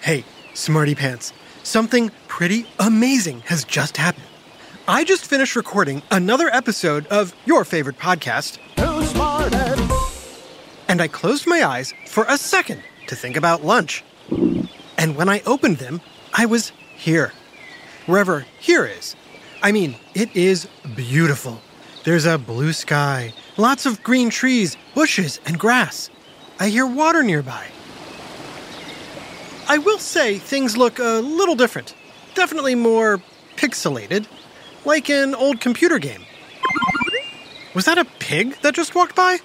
Hey, Smarty Pants, something pretty amazing has just happened. I just finished recording another episode of your favorite podcast, Who smarted? and I closed my eyes for a second to think about lunch. And when I opened them, I was here. Wherever here is. I mean, it is beautiful. There's a blue sky, lots of green trees, bushes, and grass. I hear water nearby. I will say things look a little different. Definitely more pixelated, like an old computer game. Was that a pig that just walked by?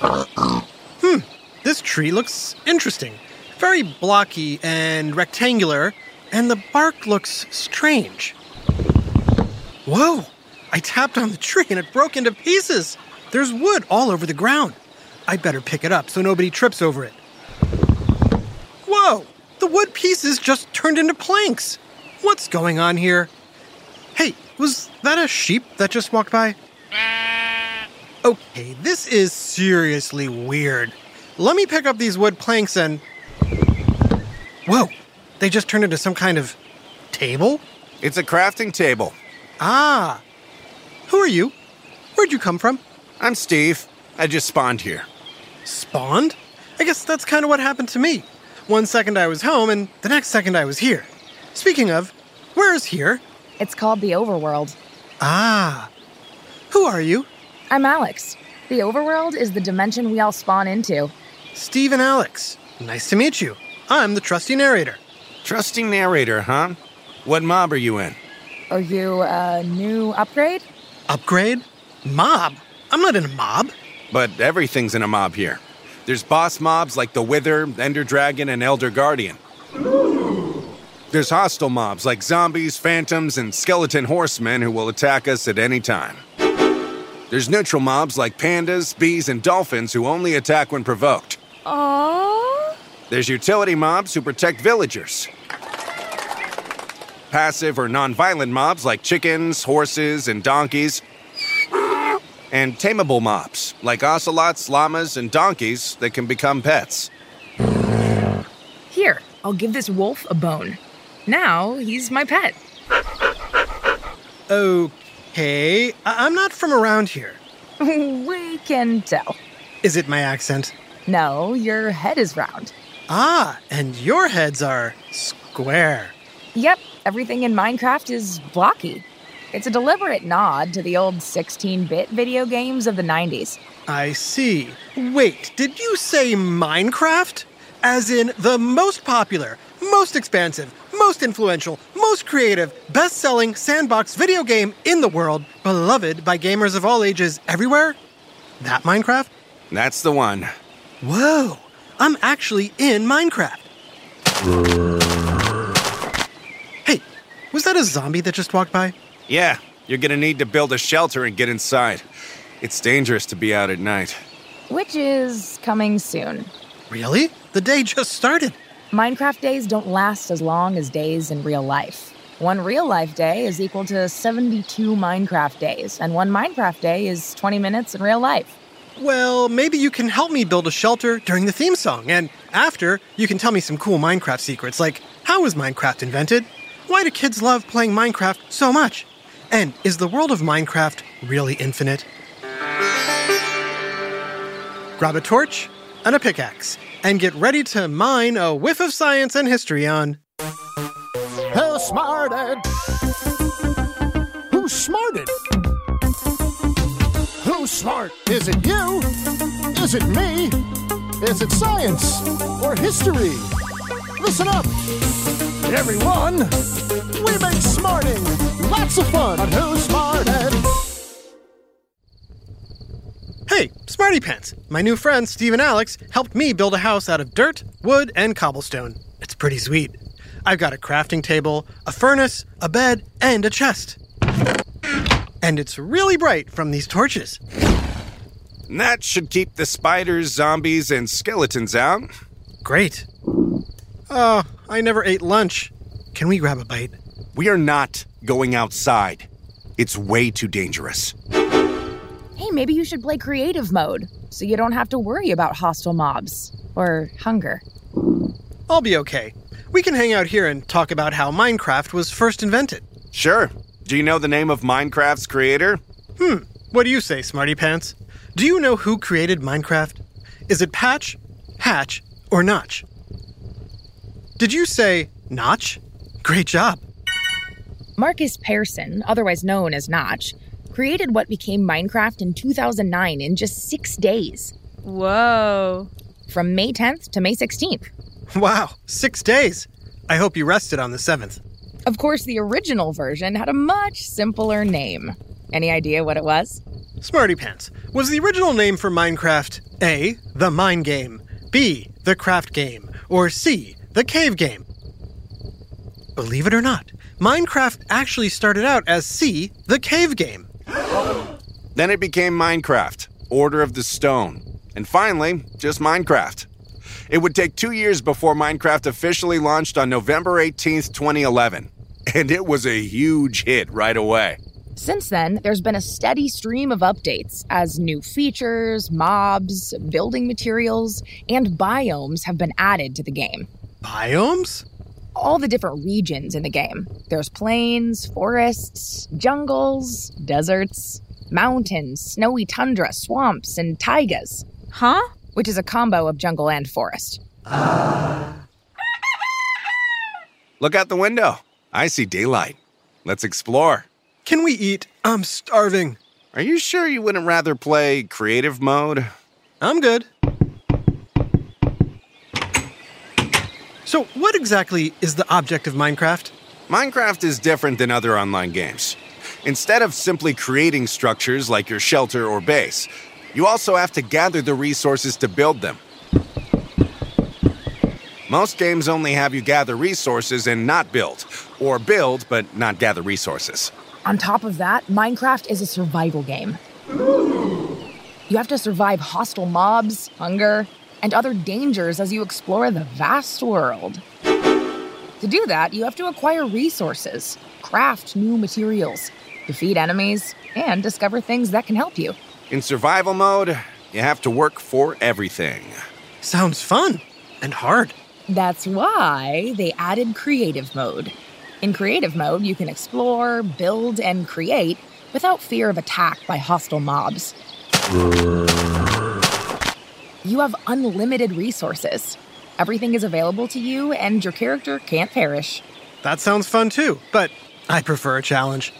Hmm, this tree looks interesting. Very blocky and rectangular, and the bark looks strange. Whoa! I tapped on the tree and it broke into pieces. There's wood all over the ground. I better pick it up so nobody trips over it. Whoa! The wood pieces just turned into planks. What's going on here? Hey, was that a sheep that just walked by? Okay, this is seriously weird. Let me pick up these wood planks and. Whoa! They just turned into some kind of table? It's a crafting table. Ah! Who are you? Where'd you come from? I'm Steve. I just spawned here. Spawned? I guess that's kind of what happened to me. One second I was home, and the next second I was here. Speaking of, where is here? It's called the Overworld. Ah! Who are you? I'm Alex. The Overworld is the dimension we all spawn into. Steve and Alex. Nice to meet you. I'm the trusty narrator. Trusty narrator, huh? What mob are you in? Are you a new upgrade? Upgrade? Mob? I'm not in a mob. But everything's in a mob here. There's boss mobs like the Wither, Ender Dragon, and Elder Guardian. There's hostile mobs like zombies, phantoms, and skeleton horsemen who will attack us at any time. There's neutral mobs like pandas, bees, and dolphins who only attack when provoked. Oh. There's utility mobs who protect villagers. Passive or non-violent mobs like chickens, horses, and donkeys. And tameable mobs like ocelots, llamas, and donkeys that can become pets. Here, I'll give this wolf a bone. Now he's my pet. Okay, I- I'm not from around here. we can tell. Is it my accent? No, your head is round. Ah, and your heads are square. Yep, everything in Minecraft is blocky. It's a deliberate nod to the old 16 bit video games of the 90s. I see. Wait, did you say Minecraft? As in the most popular, most expansive, most influential, most creative, best selling sandbox video game in the world, beloved by gamers of all ages everywhere? That Minecraft? That's the one. Whoa, I'm actually in Minecraft. Hey, was that a zombie that just walked by? Yeah, you're gonna need to build a shelter and get inside. It's dangerous to be out at night. Which is coming soon. Really? The day just started. Minecraft days don't last as long as days in real life. One real life day is equal to 72 Minecraft days, and one Minecraft day is 20 minutes in real life. Well, maybe you can help me build a shelter during the theme song, and after, you can tell me some cool Minecraft secrets, like how was Minecraft invented? Why do kids love playing Minecraft so much? And is the world of Minecraft really infinite? Grab a torch and a pickaxe, and get ready to mine a whiff of science and history on Who smarted? Who smarted? Who's smart? Is it you? Is it me? Is it science or history? Listen up, everyone. We make smarting lots of fun on Who Smarted. Hey, Smarty Pants! My new friends, Steve and Alex, helped me build a house out of dirt, wood, and cobblestone. It's pretty sweet. I've got a crafting table, a furnace, a bed, and a chest. And it's really bright from these torches. And that should keep the spiders, zombies, and skeletons out. Great. Oh, I never ate lunch. Can we grab a bite? We are not going outside. It's way too dangerous. Hey, maybe you should play creative mode so you don't have to worry about hostile mobs or hunger. I'll be okay. We can hang out here and talk about how Minecraft was first invented. Sure. Do you know the name of Minecraft's creator? Hmm, what do you say, Smarty Pants? Do you know who created Minecraft? Is it Patch, Hatch, or Notch? Did you say Notch? Great job. Markus Persson, otherwise known as Notch, created what became Minecraft in 2009 in just six days, Whoa. from May 10th to May 16th. Wow, six days. I hope you rested on the seventh. Of course, the original version had a much simpler name. Any idea what it was? Smarty Pants. Was the original name for Minecraft A, the mine game, B, the craft game, or C, the cave game? Believe it or not, Minecraft actually started out as C, the cave game. Then it became Minecraft, Order of the Stone, and finally, just Minecraft. It would take two years before Minecraft officially launched on November 18th, 2011. And it was a huge hit right away. Since then, there's been a steady stream of updates as new features, mobs, building materials, and biomes have been added to the game. Biomes? All the different regions in the game. There's plains, forests, jungles, deserts, mountains, snowy tundra, swamps, and taigas, Huh? which is a combo of jungle and forest. Look out the window. I see daylight. Let's explore. Can we eat? I'm starving. Are you sure you wouldn't rather play creative mode? I'm good. So, what exactly is the object of Minecraft? Minecraft is different than other online games. Instead of simply creating structures like your shelter or base, you also have to gather the resources to build them. Most games only have you gather resources and not build, or build but not gather resources. On top of that, Minecraft is a survival game. You have to survive hostile mobs, hunger, and other dangers as you explore the vast world. To do that, you have to acquire resources, craft new materials, defeat enemies, and discover things that can help you. In survival mode, you have to work for everything. Sounds fun and hard. That's why they added creative mode. In creative mode, you can explore, build, and create without fear of attack by hostile mobs. You have unlimited resources. Everything is available to you, and your character can't perish. That sounds fun too, but I prefer a challenge.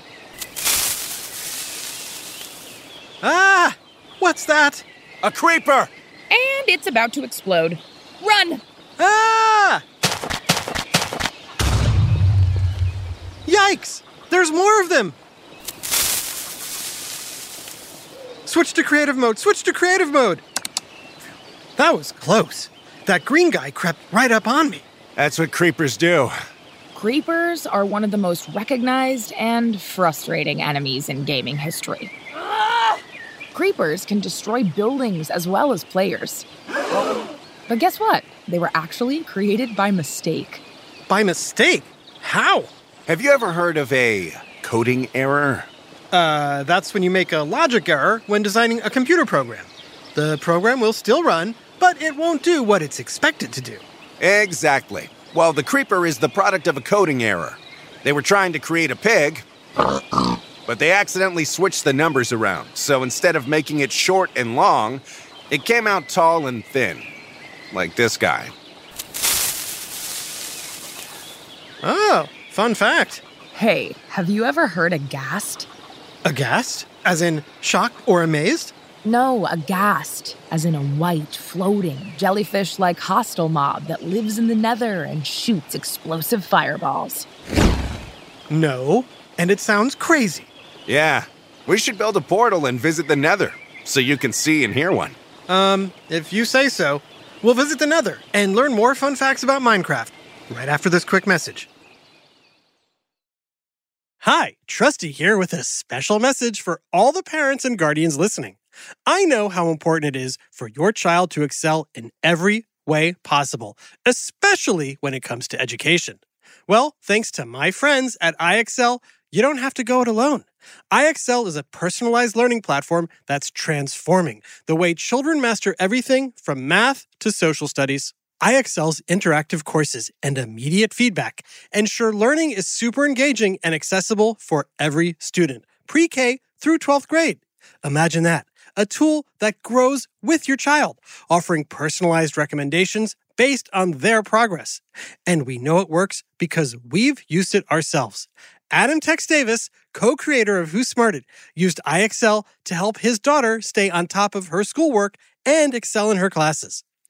Ah! What's that? A creeper! And it's about to explode. Run! Ah! Yikes! There's more of them! Switch to creative mode, switch to creative mode! That was close. That green guy crept right up on me. That's what creepers do. Creepers are one of the most recognized and frustrating enemies in gaming history. Creepers can destroy buildings as well as players. But guess what? They were actually created by mistake. By mistake? How? Have you ever heard of a coding error? Uh, that's when you make a logic error when designing a computer program. The program will still run, but it won't do what it's expected to do. Exactly. Well, the creeper is the product of a coding error. They were trying to create a pig, but they accidentally switched the numbers around. So instead of making it short and long, it came out tall and thin. Like this guy. Oh, fun fact. Hey, have you ever heard aghast? Aghast? As in shocked or amazed? No, aghast, as in a white, floating, jellyfish like hostile mob that lives in the nether and shoots explosive fireballs. No, and it sounds crazy. Yeah, we should build a portal and visit the nether so you can see and hear one. Um, if you say so, we'll visit the Nether and learn more fun facts about Minecraft right after this quick message. Hi, Trusty here with a special message for all the parents and guardians listening. I know how important it is for your child to excel in every way possible, especially when it comes to education. Well, thanks to my friends at IXL, you don't have to go it alone. IXL is a personalized learning platform that's transforming the way children master everything from math to social studies. IXL's interactive courses and immediate feedback ensure learning is super engaging and accessible for every student, pre K through 12th grade. Imagine that a tool that grows with your child, offering personalized recommendations based on their progress. And we know it works because we've used it ourselves. Adam Tex Davis, co creator of Who Smarted, used IXL to help his daughter stay on top of her schoolwork and excel in her classes.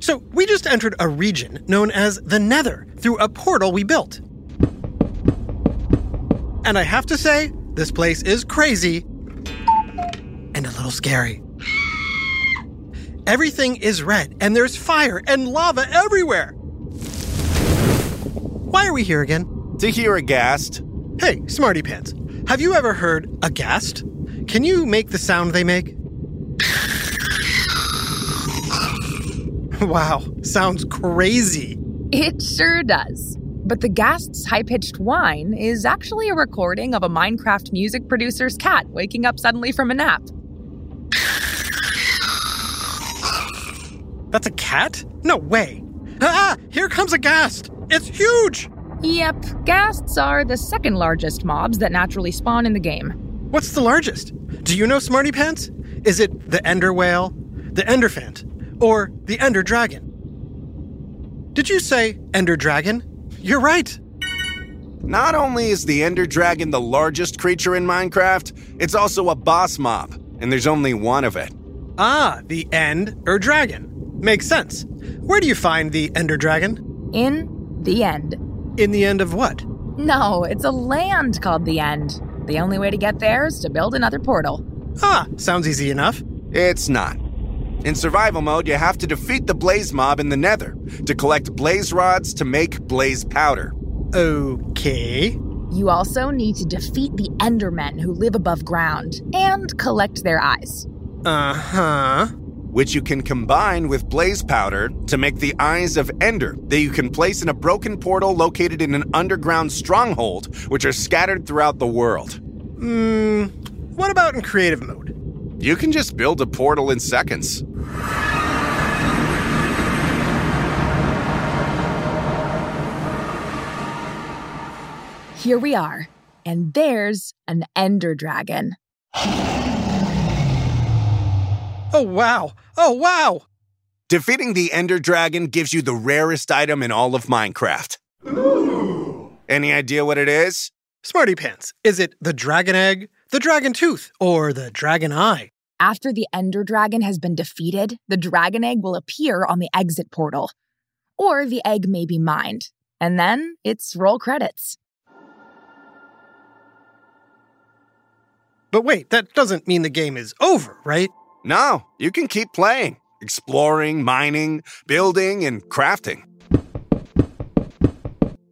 So, we just entered a region known as the Nether through a portal we built. And I have to say, this place is crazy and a little scary. Everything is red, and there's fire and lava everywhere. Why are we here again? To hear a ghast. Hey, Smarty Pants, have you ever heard a ghast? Can you make the sound they make? wow, sounds crazy. It sure does. But the Ghast's high pitched whine is actually a recording of a Minecraft music producer's cat waking up suddenly from a nap. That's a cat? No way. Ah, here comes a ghast. It's huge. Yep, Ghasts are the second largest mobs that naturally spawn in the game. What's the largest? Do you know, Smarty Pants? Is it the Ender Whale, the Enderphant, or the Ender Dragon? Did you say Ender Dragon? You're right. Not only is the Ender Dragon the largest creature in Minecraft, it's also a boss mob, and there's only one of it. Ah, the End or Dragon. Makes sense. Where do you find the Ender Dragon? In the end. In the end of what? No, it's a land called the End. The only way to get there is to build another portal. Ah, sounds easy enough. It's not. In survival mode, you have to defeat the blaze mob in the nether to collect blaze rods to make blaze powder. Okay. You also need to defeat the Endermen who live above ground and collect their eyes. Uh huh. Which you can combine with blaze powder to make the Eyes of Ender that you can place in a broken portal located in an underground stronghold, which are scattered throughout the world. Hmm, what about in creative mode? You can just build a portal in seconds. Here we are, and there's an Ender Dragon. Oh, wow. Oh, wow. Defeating the Ender Dragon gives you the rarest item in all of Minecraft. Any idea what it is? Smarty Pants, is it the dragon egg, the dragon tooth, or the dragon eye? After the Ender Dragon has been defeated, the dragon egg will appear on the exit portal. Or the egg may be mined. And then it's roll credits. But wait, that doesn't mean the game is over, right? No, you can keep playing, exploring, mining, building, and crafting.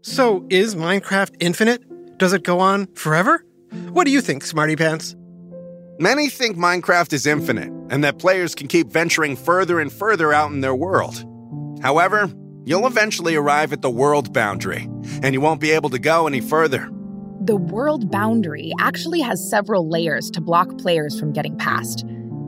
So, is Minecraft infinite? Does it go on forever? What do you think, Smarty Pants? Many think Minecraft is infinite and that players can keep venturing further and further out in their world. However, you'll eventually arrive at the world boundary, and you won't be able to go any further. The world boundary actually has several layers to block players from getting past.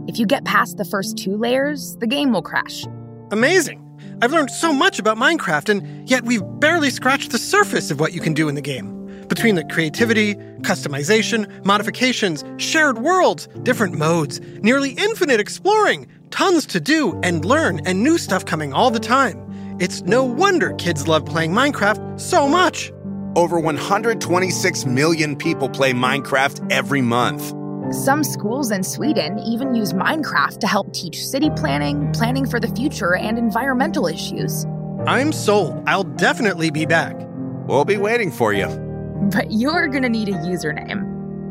If you get past the first two layers, the game will crash. Amazing! I've learned so much about Minecraft, and yet we've barely scratched the surface of what you can do in the game. Between the creativity, customization, modifications, shared worlds, different modes, nearly infinite exploring, tons to do and learn, and new stuff coming all the time. It's no wonder kids love playing Minecraft so much. Over 126 million people play Minecraft every month. Some schools in Sweden even use Minecraft to help teach city planning, planning for the future, and environmental issues. I'm sold. I'll definitely be back. We'll be waiting for you. But you're gonna need a username.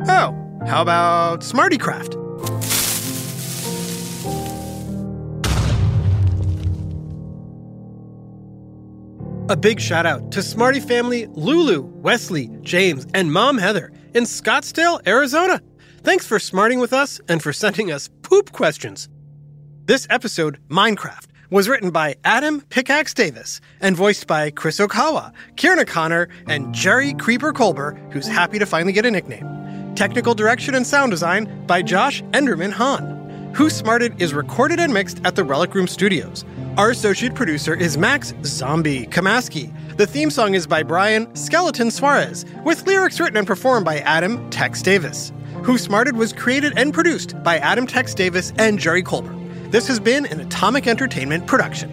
Oh, how about SmartyCraft? A big shout out to Smarty family Lulu, Wesley, James, and Mom Heather in Scottsdale, Arizona. Thanks for smarting with us and for sending us poop questions. This episode, Minecraft, was written by Adam Pickaxe Davis and voiced by Chris Okawa, Kieran O'Connor, and Jerry Creeper Colbert, who's happy to finally get a nickname. Technical direction and sound design by Josh Enderman Hahn. Who Smarted is recorded and mixed at the Relic Room Studios. Our associate producer is Max Zombie Kamaski. The theme song is by Brian Skeleton Suarez, with lyrics written and performed by Adam Tex Davis. Who Smarted was created and produced by Adam Tex Davis and Jerry Colbert. This has been an Atomic Entertainment production.